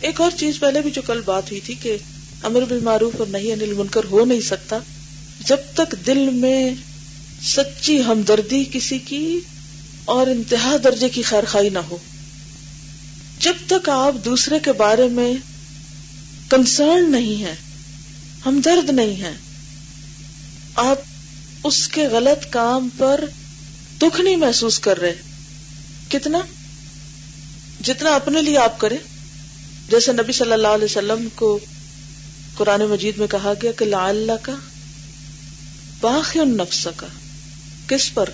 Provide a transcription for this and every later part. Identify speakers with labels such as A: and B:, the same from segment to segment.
A: ایک اور چیز پہلے بھی جو کل بات ہوئی تھی کہ امر بالمعروف اور نہیں انل منکر ہو نہیں سکتا، جب تک دل میں سچی ہمدردی کسی کی اور انتہا درجے کی خیر خائی نہ ہو۔ جب تک آپ دوسرے کے بارے میں کنسرن نہیں ہے ہمدرد نہیں ہے آپ اس کے غلط کام پر دکھ نہیں محسوس کر رہے۔ کتنا؟ جتنا اپنے لیے آپ کریں۔ جیسے نبی صلی اللہ علیہ وسلم کو قرآن مجید میں کہا گیا کہ لا اللہ کا باخ النفس کا کس پر؟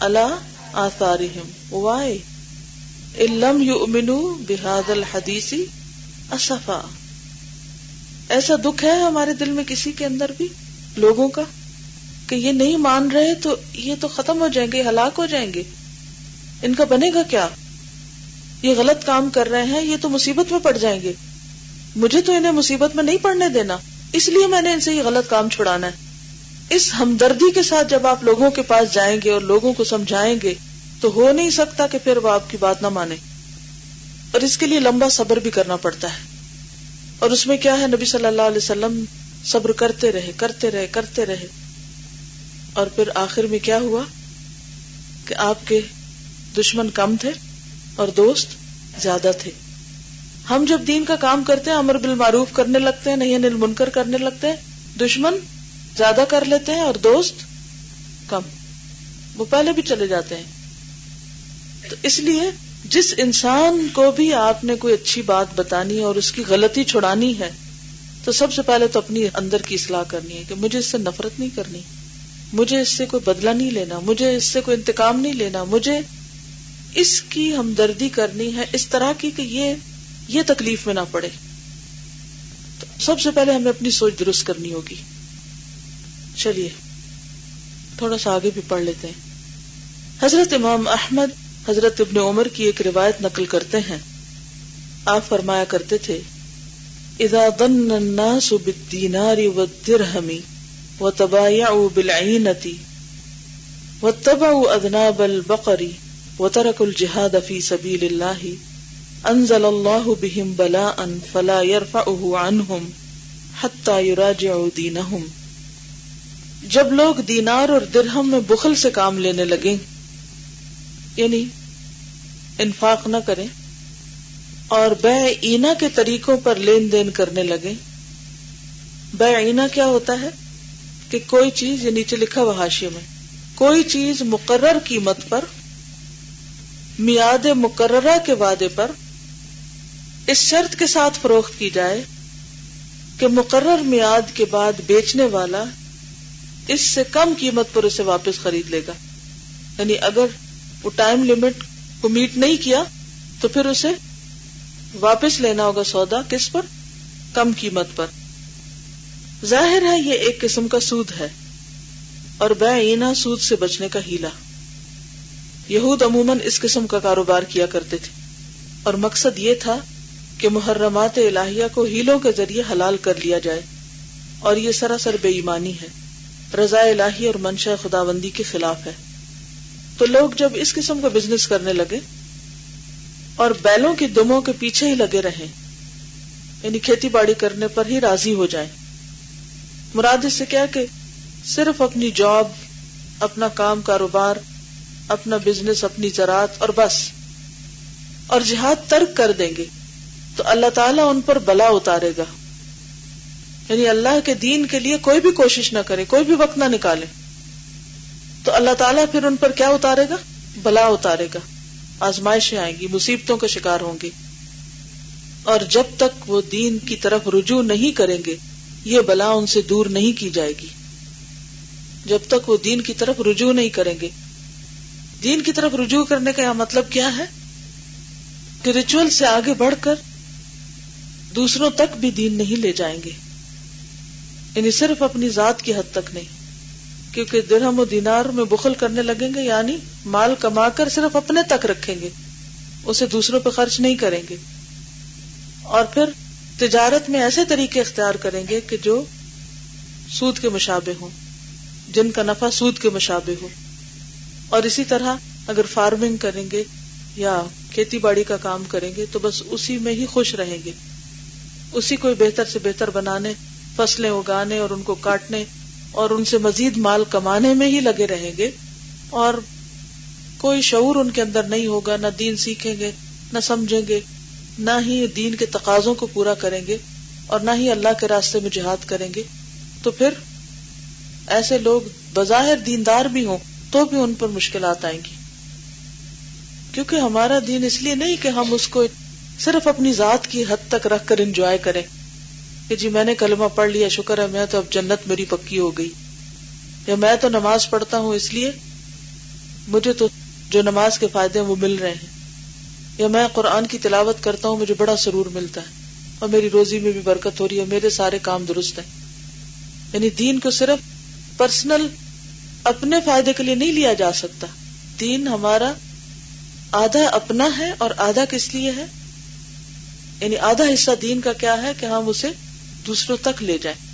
A: اللہ آثارہم وائے علم یؤمنو بہاد الحدیثی اصفا۔ ایسا دکھ ہے ہمارے دل میں کسی کے اندر بھی، لوگوں کا، کہ یہ نہیں مان رہے تو یہ تو ختم ہو جائیں گے، ہلاک ہو جائیں گے۔ ان کا بنے گا کیا؟ یہ غلط کام کر رہے ہیں، یہ تو مصیبت میں پڑ جائیں گے۔ مجھے تو انہیں مصیبت میں نہیں پڑنے دینا، اس لیے میں نے ان سے یہ غلط کام چھڑانا ہے۔ اس ہمدردی کے ساتھ جب آپ لوگوں کے پاس جائیں گے اور لوگوں کو سمجھائیں گے، تو ہو نہیں سکتا کہ پھر وہ آپ کی بات نہ مانے۔ اور اس کے لیے لمبا صبر بھی کرنا پڑتا ہے۔ اور اس میں کیا ہے، نبی صلی اللہ علیہ وسلم صبر کرتے رہے کرتے رہے کرتے رہے۔ اور پھر آخر میں کیا ہوا؟ کہ آپ کے دشمن کم تھے۔ اور دوست زیادہ تھے۔ ہم جب دین کا کام کرتے ہیں، امر بالمعروف کرنے لگتے ہیں نہیں انل منکر کرنے لگتے ہیں۔ دشمن زیادہ کر لیتے ہیں اور دوست کم۔ وہ پہلے بھی چلے جاتے ہیں۔ تو اس لیے جس انسان کو بھی آپ نے کوئی اچھی بات بتانی اور اس کی غلطی چھڑانی ہے، تو سب سے پہلے تو اپنی اندر کی اصلاح کرنی ہے کہ مجھے اس سے نفرت نہیں کرنی، مجھے اس سے کوئی بدلہ نہیں لینا، مجھے اس سے کوئی انتقام نہیں لینا، مجھے اس کی ہمدردی کرنی ہے، اس طرح کی کہ یہ یہ تکلیف میں نہ پڑے۔ تو سب سے پہلے ہمیں اپنی سوچ درست کرنی ہوگی۔ چلیے، تھوڑا سا آگے بھی پڑھ لیتے ہیں۔ حضرت امام احمد، حضرت ابن عمر کی ایک روایت نقل کرتے ہیں۔ آپ فرمایا کرتے تھے، اذا ظن الناس بالدینار والدرہم وتبايعوا بالعينة واتبعوا أذناب البقر وتركوا الجهاد في سبيل الله. انزل الله بهم بلاء فلا يرفعه عنهم حتى يراجعوا دينهم. جب لوگ دینار اور درہم میں بخل سے کام لینے لگیں یعنی انفاق نہ کریں، اور بے اینا کے طریقوں پر لین دین کرنے لگے بے اینا کیا ہوتا ہے؟ کہ کوئی چیز یہ نیچے لکھا ہوا حاشیے میں، کوئی چیز مقرر قیمت پر میاد مقررہ کے وعدے پر اس شرط کے ساتھ فروخت کی جائے کہ مقرر میاد کے بعد بیچنے والا اس سے کم قیمت پر اسے واپس خرید لے گا۔ یعنی اگر وہ ٹائم لمٹ کو میٹ نہیں کیا تو پھر اسے واپس لینا ہوگا سودا کس پر؟ کم قیمت پر۔ ظاہر ہے یہ ایک قسم کا سود ہے اور بے اینا سود سے بچنے کا ہیلا۔ یہود عموماً اس قسم کا کاروبار کیا کرتے تھے۔ اور مقصد یہ تھا کہ محرمات الہیہ کو ہیلوں کے ذریعے حلال کر لیا جائے۔ اور یہ سراسر بے ایمانی ہے۔ رضا الہی اور منشا خدا بندی کے خلاف ہے۔ تو لوگ جب اس قسم کا بزنس کرنے لگے اور بیلوں کی دموں کے پیچھے ہی لگے رہے یعنی کھیتی باڑی کرنے پر ہی راضی ہو جائیں۔ مراد اس سے کیا کہ صرف اپنی جاب اپنا کام کاروبار اپنا بزنس اپنی زراعت اور بس۔ اور جہاد ترک کر دیں گے۔ تو اللہ تعالیٰ ان پر بلا اتارے گا۔ یعنی اللہ کے دین کے لیے کوئی بھی کوشش نہ کرے، کوئی بھی وقت نہ نکالے۔ تو اللہ تعالیٰ پھر ان پر کیا اتارے گا؟ بلا اتارے گا۔ آزمائشیں آئیں گی، مصیبتوں کا شکار ہوں گے۔ اور جب تک وہ دین کی طرف رجوع نہیں کریں گے، یہ بلا ان سے دور نہیں کی جائے گی۔ جب تک وہ دین کی طرف رجوع نہیں کریں گے دین کی طرف رجوع کرنے کا مطلب کیا ہے؟ کہ ریچول سے آگے بڑھ کر دوسروں تک بھی دین نہیں لے جائیں گے۔ یعنی صرف اپنی ذات کی حد تک نہیں۔ کیونکہ درہم و دینار میں بخل کرنے لگیں گے یعنی مال کما کر صرف اپنے تک رکھیں گے۔ اسے دوسروں پہ خرچ نہیں کریں گے۔ اور پھر تجارت میں ایسے طریقے اختیار کریں گے کہ جو سود کے مشابے ہوں، جن کا نفع سود کے مشابے ہو۔ اور اسی طرح اگر فارمنگ کریں گے یا کھیتی باڑی کا کام کریں گے تو بس اسی میں ہی خوش رہیں گے۔ اسی کو بہتر سے بہتر بنانے، فصلیں اگانے اور ان کو کاٹنے اور ان سے مزید مال کمانے میں ہی لگے رہیں گے۔ اور کوئی شعور ان کے اندر نہیں ہوگا، نہ دین سیکھیں گے، نہ سمجھیں گے، نہ ہی دین کے تقاضوں کو پورا کریں گے اور نہ ہی اللہ کے راستے میں جہاد کریں گے۔ تو پھر ایسے لوگ بظاہر دیندار بھی ہوں تو بھی ان پر مشکلات آئیں گی۔ کیونکہ ہمارا دین اس لیے نہیں کہ ہم اس کو صرف اپنی ذات کی حد تک رکھ کر انجوائے کریں۔ کہ جی میں نے کلمہ پڑھ لیا، شکر ہے، میں تو اب جنت میری پکی ہو گئی۔ یا میں تو نماز پڑھتا ہوں اس لیے، مجھے تو جو نماز کے فائدے وہ مل رہے ہیں۔ یا میں قرآن کی تلاوت کرتا ہوں، مجھے بڑا سرور ملتا ہے۔ اور میری روزی میں بھی برکت ہو رہی ہے، میرے سارے کام درست ہیں۔ یعنی دین کو صرف پرسنل اپنے فائدے کے لیے نہیں لیا جا سکتا۔ دین ہمارا آدھا اپنا ہے اور آدھا کس لیے ہے؟ یعنی آدھا حصہ دین کا کیا ہے کہ ہم اسے دوسروں تک لے جائیں،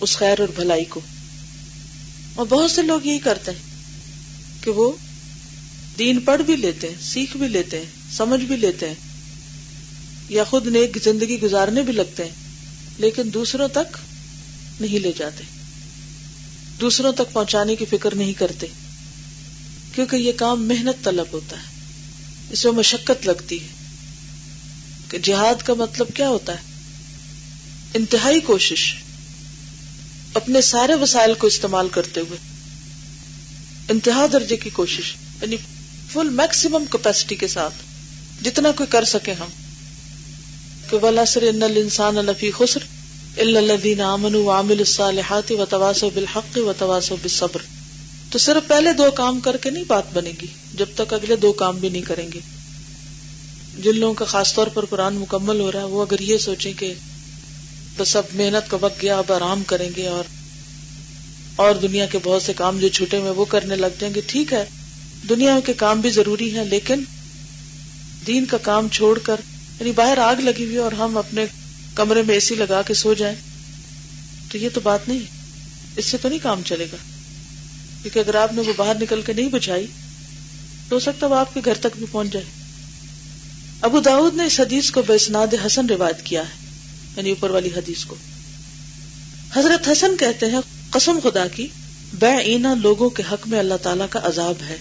A: اس خیر اور بھلائی کو۔ اور بہت سے لوگ یہی کرتے ہیں کہ وہ دین پڑھ بھی لیتے ہیں، سیکھ بھی لیتے ہیں، سمجھ بھی لیتے ہیں، یا خود نیک زندگی گزارنے بھی لگتے ہیں، لیکن دوسروں تک نہیں لے جاتے۔ دوسروں تک پہنچانے کی فکر نہیں کرتے، کیونکہ یہ کام محنت طلب ہوتا ہے، اس میں مشقت لگتی ہے۔ کہ جہاد کا مطلب کیا ہوتا ہے؟ انتہائی کوشش، اپنے سارے وسائل کو استعمال کرتے ہوئے۔ انتہا درجے کی کوشش یعنی فل میکسیمم کیپیسٹی کے ساتھ، جتنا کوئی کر سکے ہم۔ کہ ولاسر ان الانسان لفی خسر۔ الا الذين امنوا وعملوا الصالحات وتواصوا بالحق و وتواصوا بالصبر۔ تو صرف پہلے دو کام کر کے نہیں بات بنے گی، جب تک اگلے دو کام بھی نہیں کریں گے۔ جن لوگوں کا خاص طور پر قرآن مکمل ہو رہا ہے، وہ اگر یہ سوچیں کہ بس اب محنت کا وقت گیا، اب آرام کریں گے اور اور دنیا کے بہت سے کام جو چھوٹے میں وہ کرنے لگ جائیں گے، ٹھیک ہے۔ دنیا کے کام بھی ضروری ہے لیکن دین کا کام چھوڑ کر یعنی باہر آگ لگی ہوئی اور ہم اپنے کمرے میں اے سی لگا کے سو جائیں تو یہ تو بات نہیں اس سے تو نہیں کام چلے گا کیونکہ اگر آپ نے وہ باہر نکل کے نہیں بچائی تو ہو سکتا وہ آپ کے گھر تک بھی پہنچ جائے۔ ابو داود نے اس حدیث کو بسناد حسن روایت کیا ہے یعنی اوپر والی حدیث کو۔ حضرت حسن کہتے ہیں، قسم خدا کی، بے اینا لوگوں کے حق میں اللہ تعالی کا عذاب ہے۔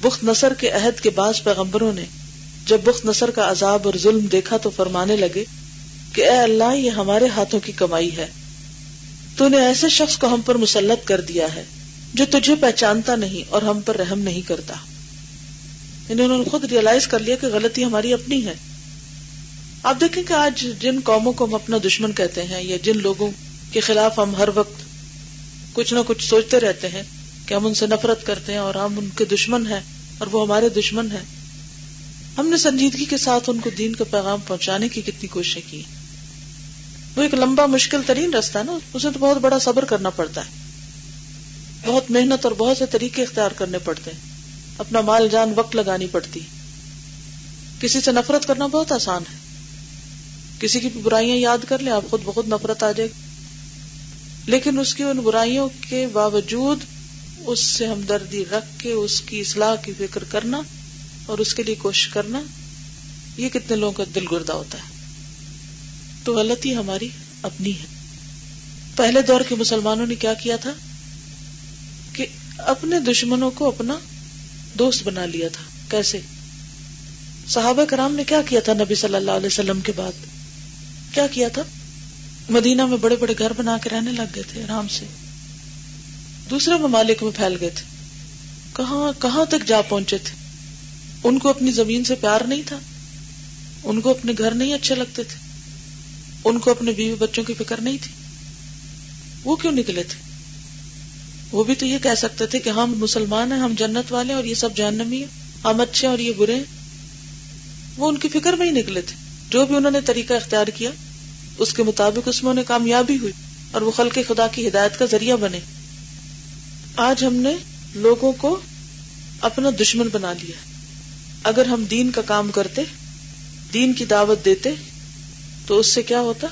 A: بخت نصر کے عہد کے بعض پیغمبروں نے جب بخت نصر کا عذاب اور ظلم دیکھا تو فرمانے لگے کہ اے اللہ، یہ ہمارے ہاتھوں کی کمائی ہے۔ تو نے ایسے شخص کو ہم پر مسلط کر دیا ہے جو تجھے پہچانتا نہیں اور ہم پر رحم نہیں کرتا۔ یعنی انہوں نے خود ریئلائز کر لیا کہ غلطی ہماری اپنی ہے۔ آپ دیکھیں کہ آج جن قوموں کو ہم اپنا دشمن کہتے ہیں یا جن لوگوں کے خلاف ہم ہر وقت کچھ نہ کچھ سوچتے رہتے ہیں کہ ہم ان سے نفرت کرتے ہیں اور ہم ان کے دشمن ہیں اور وہ ہمارے دشمن ہیں۔ ہم نے سنجیدگی کے ساتھ ان کو دین کا پیغام پہنچانے کی کتنی کوششیں کی۔ وہ ایک لمبا مشکل ترین رستہ ہے نا، اسے تو بہت بڑا صبر کرنا پڑتا ہے۔ بہت محنت اور بہت سے طریقے اختیار کرنے پڑتے ہیں۔ اپنا مال جان وقت لگانی پڑتی۔ کسی سے نفرت کرنا بہت آسان ہے۔ کسی کی برائیاں یاد کر لیں، آپ خود بہت نفرت آ جائے لیکن اس کی ان برائیوں کے باوجود اس سے ہمدردی رکھ کے، اس کی اصلاح کی فکر کرنا اور اس کے لیے کوشش کرنا، یہ کتنے لوگوں کا دل گردہ ہوتا ہے۔ تو غلطی ہماری اپنی ہے۔ پہلے دور کے مسلمانوں نے کیا کیا تھا؟ کہ اپنے دشمنوں کو اپنا دوست بنا لیا تھا۔ کیسے؟ صحابہ کرام نے کیا کیا تھا نبی صلی اللہ علیہ وسلم کے بعد؟ کیا کیا تھا؟ مدینہ میں بڑے بڑے گھر بنا کے رہنے لگ گئے تھے آرام سے۔ دوسرے ممالک میں پھیل گئے تھے۔ کہاں کہاں تک جا پہنچے تھے؟ ان کو اپنی زمین سے پیار نہیں تھا؟ ان کو اپنے گھر نہیں اچھے لگتے تھے؟ ان کو اپنے بیوی بچوں کی فکر نہیں تھی۔ وہ کیوں نکلے تھے؟ وہ بھی تو یہ کہہ سکتے تھے کہ ہم مسلمان ہیں، ہم جنت والے اور یہ سب جہنمی ہیں۔ ہم اچھے اور یہ برے ہیں۔ وہ ان کی فکر میں ہی نکلے تھے۔ جو بھی انہوں نے طریقہ اختیار کیا، اس کے مطابق اس میں انہیں کامیابی ہوئی اور وہ خلق خدا کی ہدایت کا ذریعہ بنے۔ آج ہم نے لوگوں کو اپنا دشمن بنا لیا۔ اگر ہم دین کا کام کرتے، دین کی دعوت دیتے تو اس سے کیا ہوتا؟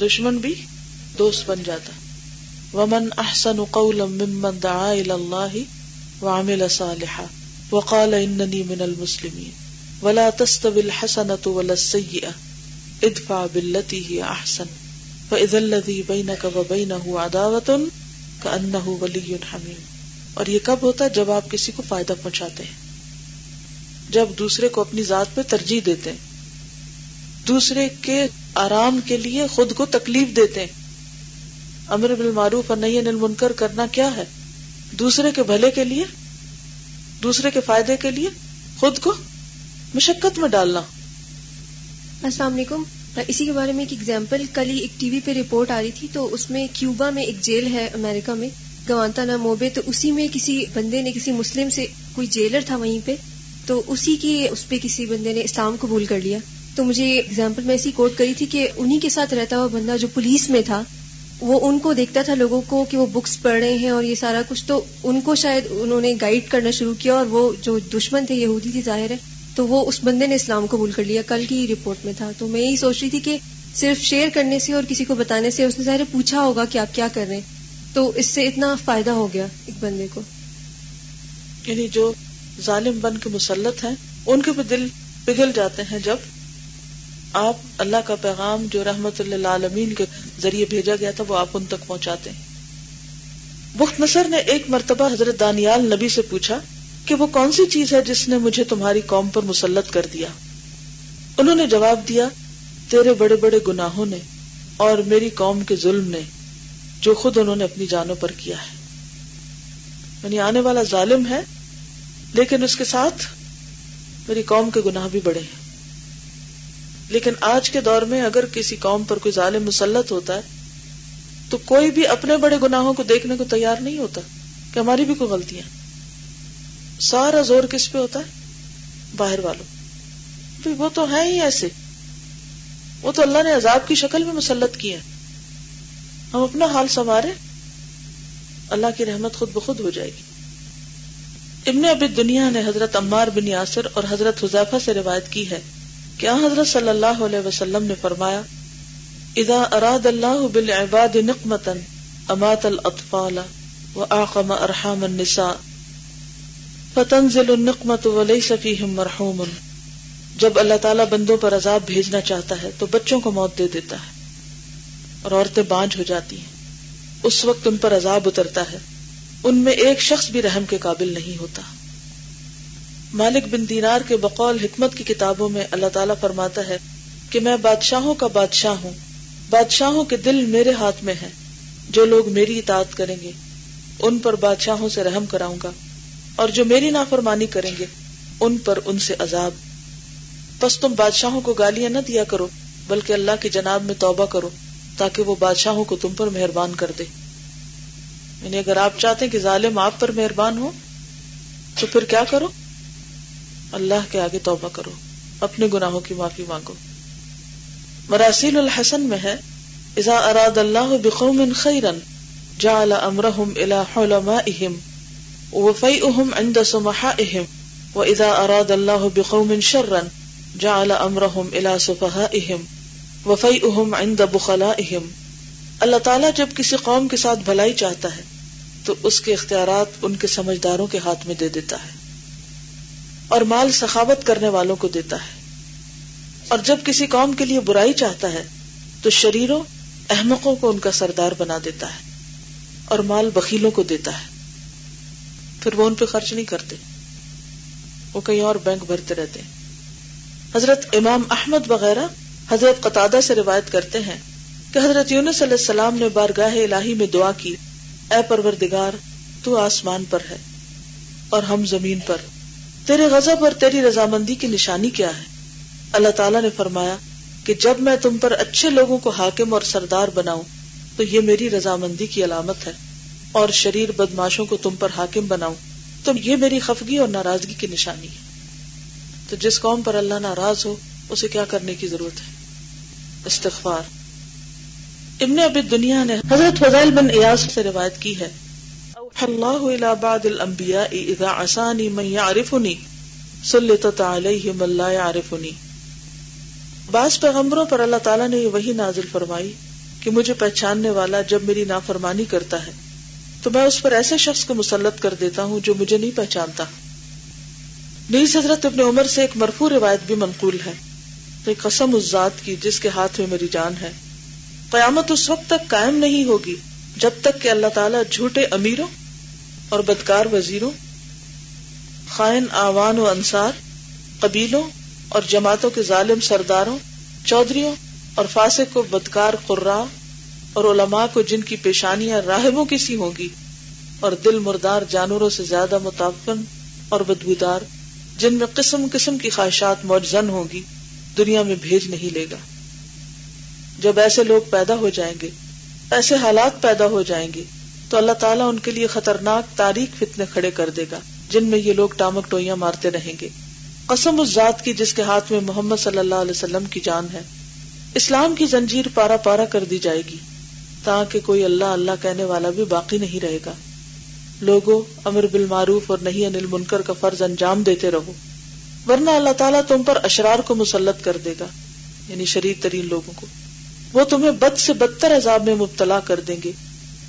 A: دشمن بھی دوست بن جاتا۔ ومن احسن قولا ممن دعا الى الله وعمل صالحا وقال اننی من المسلمین ولا تستوی الحسنۃ ولا السیئہ ادفع باللتی ہی احسن فاذا الذی بینک وبینہ عداوۃ کانہ ولی حمیم اور یہ کب ہوتا؟ ہے جب آپ کسی کو فائدہ پہنچاتے ہیں۔ جب دوسرے کو اپنی ذات پہ ترجیح دیتے ہیں۔ دوسرے کے آرام کے لیے خود کو تکلیف دیتے ہیں۔ امر بالمعروف اور نئی منکر کرنا کیا ہے؟ دوسرے کے بھلے کے لیے؟ دوسرے کے فائدے کے لیے؟ خود کو مشقت میں ڈالنا۔
B: السلام علیکم۔ اسی کے بارے میں ایک ایگزامپل کل ہی ایک ٹی وی پہ رپورٹ آ رہی تھی، تو اس میں کیوبا میں ایک جیل ہے امریکہ میں، گوانتا نا موبے، تو اسی میں کسی بندے نے، کسی مسلم سے کوئی جیلر تھا وہیں پہ، تو اسی کی اس پہ کسی بندے نے اسلام قبول کر لیا۔ تو مجھے اگزامپل میں ایسی کوٹ کری تھی کہ انہی کے ساتھ رہتا ہوا بندہ جو پولیس میں تھا، وہ ان کو دیکھتا تھا لوگوں کو کہ وہ بکس پڑھ رہے ہیں اور یہ سارا کچھ، تو ان کو شاید انہوں نے گائیڈ کرنا شروع کیا اور وہ جو دشمن تھے، یہودی تھی ظاہر ہے، تو وہ اس بندے نے اسلام قبول کر لیا، کل کی رپورٹ میں تھا۔ تو میں یہی سوچ رہی تھی کہ صرف شیئر کرنے سے اور کسی کو بتانے سے اس نے ظاہر پوچھا ہوگا کہ آپ کیا کر رہے ہیں۔ تو اس سے اتنا فائدہ ہو گیا ایک بندے کو۔
A: یعنی جو ظالم بن کے مسلط ہیں، ان کے بھی دل پگھل جاتے ہیں جب آپ اللہ کا پیغام جو رحمت اللہ عالمین کے ذریعے بھیجا گیا تھا وہ آپ ان تک پہنچاتے ہیں۔ بخت نصر نے ایک مرتبہ حضرت دانیال نبی سے پوچھا کہ وہ کون سی چیز ہے جس نے مجھے تمہاری قوم پر مسلط کر دیا؟ انہوں نے جواب دیا، تیرے بڑے بڑے گناہوں نے اور میری قوم کے ظلم نے جو خود انہوں نے اپنی جانوں پر کیا ہے۔ یعنی آنے والا ظالم ہے، لیکن اس کے ساتھ میری قوم کے گناہ بھی بڑے ہیں۔ لیکن آج کے دور میں اگر کسی قوم پر کوئی ظالم مسلط ہوتا ہے، تو کوئی بھی اپنے بڑے گناہوں کو دیکھنے کو تیار نہیں ہوتا کہ ہماری بھی کوئی غلطیاں سارا زور کس پہ ہوتا ہے؟ باہر والوں۔ وہ تو ہے ہی ایسے۔ وہ تو اللہ نے عذاب کی شکل میں مسلط کیا ہم اپنا حال سنوارے اللہ کی رحمت خود بخود ہو جائے گی۔ ابن ابی دنیا نے حضرت عمار بن یاسر اور حضرت حذیفہ سے روایت کی ہے۔ کہ حضرت صلی اللہ علیہ وسلم نے فرمایا، اذا اراد اللہ بالعباد نقمتا امات الاطفال واقم ارحام النساء، فتنزل النقمت وليس فيهم مرحوم۔ جب اللہ تعالیٰ بندوں پر عذاب بھیجنا چاہتا ہے، تو بچوں کو موت دے دیتا ہے اور عورتیں بانج ہو جاتی ہیں۔ اس وقت ان پر عذاب اترتا ہے۔ ان میں ایک شخص بھی رحم کے قابل نہیں ہوتا۔ مالک بن دینار کے بقول حکمت کی کتابوں میں اللہ تعالیٰ فرماتا ہے کہ میں بادشاہوں کا بادشاہ ہوں۔ بادشاہوں کے دل میرے ہاتھ میں ہے جو لوگ میری اطاعت کریں گے، ان پر بادشاہوں سے رحم کراؤں گا۔ اور جو میری نافرمانی کریں گے، ان پر ان سے عذاب۔ بس تم بادشاہوں کو گالیاں نہ دیا کرو، بلکہ اللہ کی جناب میں توبہ کرو، تاکہ وہ بادشاہوں کو تم پر مہربان کر دے۔ یعنی اگر آپ چاہتے ہیں کہ ظالم آپ پر مہربان ہو، تو پھر کیا کرو؟ اللہ کے آگے توبہ کرو، اپنے گناہوں کی معافی مانگو۔ مراسیل الحسن میں ہے، اذا اراد اللہ بقوم خیرا جعل امرهم الى حلمائهم وفيئهم عند سمحائهم واذا اراد الله بقوم شرا جعل امرهم الى سفهائهم وفيئهم عند بخلائهم اللہ تعالیٰ جب کسی قوم کے ساتھ بھلائی چاہتا ہے، تو اس کے اختیارات ان کے سمجھداروں کے ہاتھ میں دے دیتا ہے۔ اور مال سخاوت کرنے والوں کو دیتا ہے۔ اور جب کسی قوم کے لیے برائی چاہتا ہے، تو شریروں، احمقوں کو ان کا سردار بنا دیتا ہے اور مال بخیلوں کو دیتا ہے۔ پھر وہ ان پہ خرچ نہیں کرتے۔ وہ کہیں اور بینک بھرتے رہتے ہیں۔ حضرت امام احمد وغیرہ حضرت قطادہ سے روایت کرتے ہیں کہ حضرت یونس علیہ السلام نے بارگاہ الہی میں دعا کی، اے پروردگار، تو آسمان پر ہے اور ہم زمین پر تیرے غضب اور تیری رضامندی کی نشانی کیا ہے؟ اللہ تعالیٰ نے فرمایا کہ جب میں تم پر اچھے لوگوں کو حاکم اور سردار بناؤں، تو یہ میری رضامندی کی علامت ہے، اور شریر بدماشوں کو تم پر حاکم بناؤں، تو یہ میری خفگی اور ناراضگی کی نشانی ہے۔ تو جس قوم پر اللہ ناراض ہو، اسے کیا کرنے کی ضرورت ہے؟ استغفار۔ ابن ابی دنیا نے حضرت فضائل بن ایاز سے روایت کی ہے اللہ الى بعض الانبیاء اذا عصانی من یعرفنی سلطت علیہ من لا یعرفنی۔ بعض پیغمبروں پر اللہ تعالیٰ نے یہ وہی نازل فرمائی کہ مجھے پہچاننے والا جب میری نافرمانی کرتا ہے، تو میں اس پر ایسے شخص کو مسلط کر دیتا ہوں جو مجھے نہیں پہچانتا۔ نیز حضرت ابن عمر سے ایک مرفوع روایت بھی منقول ہے۔ ایک قسم اس ذات کی جس کے ہاتھ میں میری جان ہے۔ قیامت اس وقت تک قائم نہیں ہوگی جب تک کہ اللہ تعالیٰ جھوٹے امیروں اور بدکار وزیروں، خائن، آوان و انصار، قبیلوں اور جماعتوں کے ظالم سرداروں، چودھریوں اور فاسق کو بدکار قرا اور علماء کو جن کی پیشانیاں راہبوں کی سی ہوں گی اور دل مردار جانوروں سے زیادہ متعفن اور بدبودار جن میں قسم قسم کی خواہشات موجزن ہوں گی، دنیا میں بھیج نہیں لے گا۔ جب ایسے لوگ پیدا ہو جائیں گے، ایسے حالات پیدا ہو جائیں گے تو اللہ تعالیٰ ان کے لیے خطرناک تاریخ فتنے کھڑے کر دے گا، جن میں یہ لوگ ٹامک ٹوئیاں مارتے رہیں گے۔ قسم اس ذات کی جس کے ہاتھ میں محمد صلی اللہ علیہ وسلم کی جان ہے۔ اسلام کی زنجیر پارا پارا کر دی جائے گی، تاکہ کوئی اللہ اللہ کہنے والا بھی باقی نہیں رہے گا۔ لوگوں، امر بالمعروف اور نہیں انل منکر کا فرض انجام دیتے رہو۔ ورنہ اللہ تعالیٰ تم پر اشرار کو مسلط کر دے گا یعنی شریف ترین لوگوں کو۔ وہ تمہیں بد سے بدتر عذاب میں مبتلا کر دیں گے۔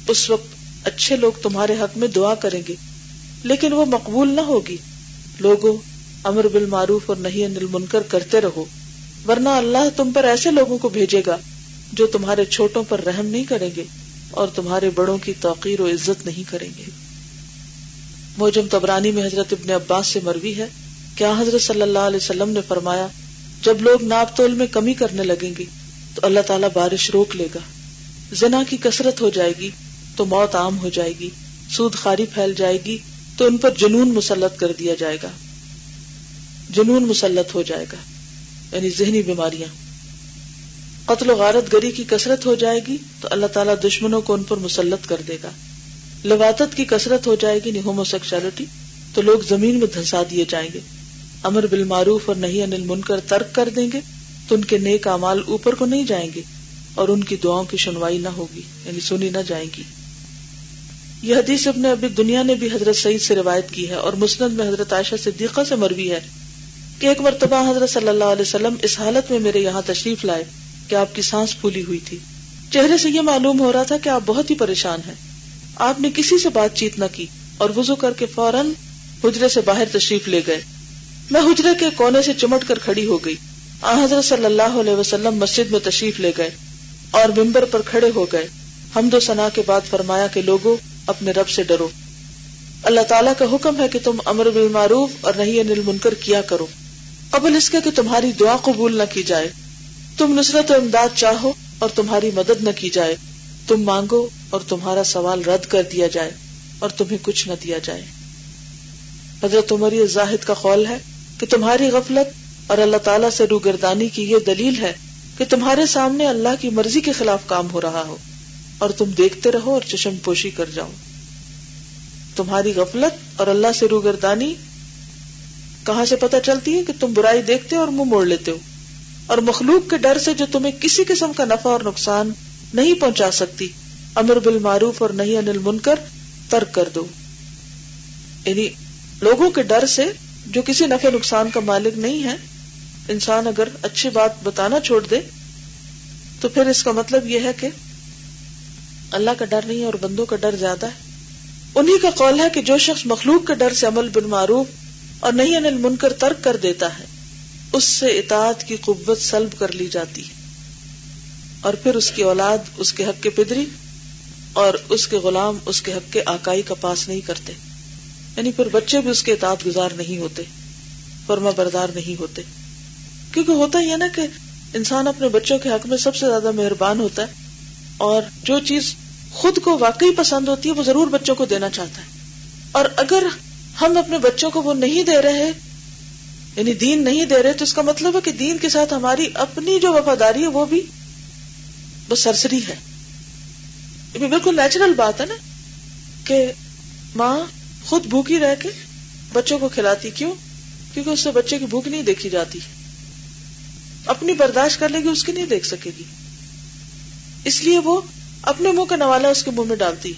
A: اس وقت اچھے لوگ تمہارے حق میں دعا کریں گے، لیکن وہ مقبول نہ ہوگی۔ لوگوں امر بالمعروف اور نہیں انل منکر کرتے رہو، ورنہ اللہ تم پر ایسے لوگوں کو بھیجے گا جو تمہارے چھوٹوں پر رحم نہیں کریں گے اور تمہارے بڑوں کی توقیر و عزت نہیں کریں گے۔ موجم تبرانی میں حضرت ابن عباس سے مروی ہے۔ کیا حضرت صلی اللہ علیہ وسلم نے فرمایا، جب لوگ ناپ تول میں کمی کرنے لگیں گے تو اللہ تعالیٰ بارش روک لے گا۔ زنا کی کثرت ہو جائے گی۔ تو موت عام ہو جائے گی، سود خاری پھیل جائے گی، تو ان پر جنون مسلط کر دیا جائے گا۔ جنون مسلط ہو جائے گا یعنی ذہنی بیماریاں۔ قتل و غارت گری کی کثرت ہو جائے گی، تو اللہ تعالیٰ دشمنوں کو ان پر مسلط کر دے گا۔ لواتت کی کثرت ہو جائے گی یعنی ہومو سیکچولیٹی تو لوگ زمین میں دھسا دیے جائیں گے۔ امر بالمعروف اور نہیں انل منکر ترک کر دیں گے، تو ان کے نیک امال اوپر کو نہیں جائیں گے اور ان کی دعاؤں کی سنوائی نہ ہوگی یعنی سنی نہ جائیں گی۔ یہ حدیث ابن ابھی دنیا نے بھی حضرت سعید سے روایت کی ہے اور مسند میں حضرت عائشہ صدیقہ سے مروی ہے کہ ایک مرتبہ حضرت صلی اللہ علیہ وسلم اس حالت میں میرے یہاں تشریف لائے کہ آپ کی سانس پھولی ہوئی تھی۔ چہرے سے یہ معلوم ہو رہا تھا کہ آپ بہت ہی پریشان ہیں۔ آپ نے کسی سے بات چیت نہ کی اور وضو کر کے فوراً حجرے سے باہر تشریف لے گئے۔ میں حجرے کے کونے سے چمٹ کر کھڑی ہو گئی۔ آ، حضرت صلی اللہ علیہ وسلم مسجد میں تشریف لے گئے اور ممبر پر کھڑے ہو گئے۔ حمد و ثنا کے بعد فرمایا کہ لوگوں اپنے رب سے ڈرو۔ اللہ تعالیٰ کا حکم ہے کہ تم امر بالمعروف اور نہیں انل منکر کیا کرو۔ قبل اس کے کہ تمہاری دعا قبول نہ کی جائے۔ تم نصرت و امداد چاہو اور تمہاری مدد نہ کی جائے۔ تم مانگو اور تمہارا سوال رد کر دیا جائے اور تمہیں کچھ نہ دیا جائے۔ حضرت عمر زاہد کا قول ہے کہ تمہاری غفلت اور اللہ تعالیٰ سے روگردانی کی یہ دلیل ہے کہ تمہارے سامنے اللہ کی مرضی کے خلاف کام ہو رہا ہو۔ اور تم دیکھتے رہو اور چشم پوشی کر جاؤ۔ تمہاری غفلت اور اللہ سے روگردانی، کہاں سے پتہ چلتی ہے کہ تم برائی دیکھتے اور منہ موڑ لیتے ہو؟ اور مخلوق کے ڈر سے جو تمہیں کسی قسم کا نفع اور نقصان نہیں پہنچا سکتی، امر بالمعروف اور نہیں انل منکر ترک کر دو۔ یعنی لوگوں کے ڈر سے جو کسی نفع نقصان کا مالک نہیں ہے، انسان اگر اچھی بات بتانا چھوڑ دے، تو پھر اس کا مطلب یہ ہے کہ اللہ کا ڈر نہیں اور بندوں کا ڈر زیادہ ہے۔ انہی کا قول ہے کہ جو شخص مخلوق کے ڈر سے عمل بن معروف اور نہیں انل منکر ترک کر دیتا ہے، اس سے اطاعت کی قوت سلب کر لی جاتی ہے۔ اور پھر اس کی اولاد اس کے حق کے پدری اور اس کے غلام اس کے حق کے آکائی کا پاس نہیں کرتے۔ یعنی پھر بچے بھی اس کے اطاعت گزار نہیں ہوتے، فرما بردار نہیں ہوتے۔ کیونکہ ہوتا ہی ہے نا کہ انسان اپنے بچوں کے حق میں سب سے زیادہ مہربان ہوتا ہے اور جو چیز خود کو واقعی پسند ہوتی ہے، وہ ضرور بچوں کو دینا چاہتا ہے۔ اور اگر ہم اپنے بچوں کو وہ نہیں دے رہے یعنی دین نہیں دے رہے، تو اس کا مطلب ہے کہ دین کے ساتھ ہماری اپنی جو وفاداری ہے، وہ بھی وہ سرسری ہے۔ یہ بالکل نیچرل بات ہے نا کہ ماں خود بھوکی رہ کے بچوں کو کھلاتی کیوں؟ کیونکہ اس سے بچے کی بھوک نہیں دیکھی جاتی۔ اپنی برداشت کر لے گی، اس کی نہیں دیکھ سکے گی۔ اس لیے وہ اپنے منہ کا نوالا اس کے منہ میں ڈالتی۔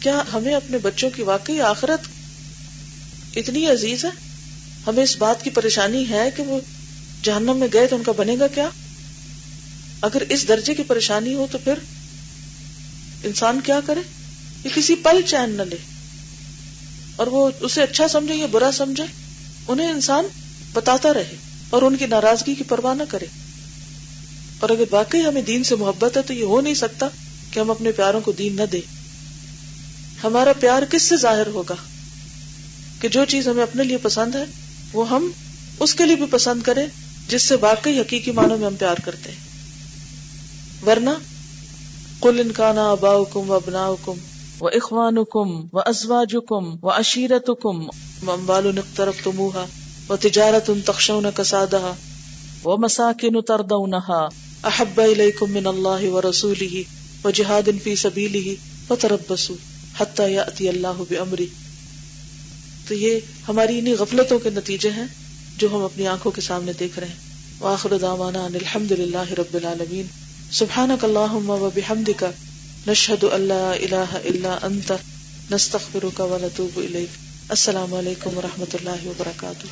A: کیا ہمیں اپنے بچوں کی واقعی آخرت اتنی عزیز ہے؟ ہمیں اس بات کی پریشانی ہے کہ وہ جہنم میں گئے تو ان کا بنے گا کیا؟ اگر اس درجے کی پریشانی ہو تو پھر انسان کیا کرے؟ یہ کسی پل چین نہ لے۔ اور وہ اسے اچھا سمجھے یا برا سمجھے، انہیں انسان بتاتا رہے اور ان کی ناراضگی کی پرواہ نہ کرے۔ اور اگر واقعی ہمیں دین سے محبت ہے تو یہ ہو نہیں سکتا کہ ہم اپنے پیاروں کو دین نہ دیں۔ ہمارا پیار کس سے ظاہر ہوگا؟ کہ جو چیز ہمیں اپنے لیے پسند ہے، وہ ہم اس کے لیے بھی پسند کریں جس سے واقعی حقیقی معنوں میں ہم پیار کرتے ہیں۔ ورنہ کل انکان ابا کم و ابنا کم و اخوان کم و ازواج کم و اشیرت کم امبال نقطرف و تجارت ان تخشون کسادہ و مساکن تردونہا احب الیکم من اللہ و رسولہ و جہاد فی سبیلہ و تربسو حتی یأتی اللہ بامری تو یہ ہماری انہی غفلتوں کے نتیجے ہیں جو ہم اپنی آنکھوں کے سامنے دیکھ رہے ہیں۔ وآخر دعوانا ان الحمدللہ رب العالمین۔ سبحانک اللہم و بحمدک، نشہد ان لا الہ الا انت، نستغفرک و نتوب الیک۔ السلام علیکم و رحمت اللہ وبرکاتہ۔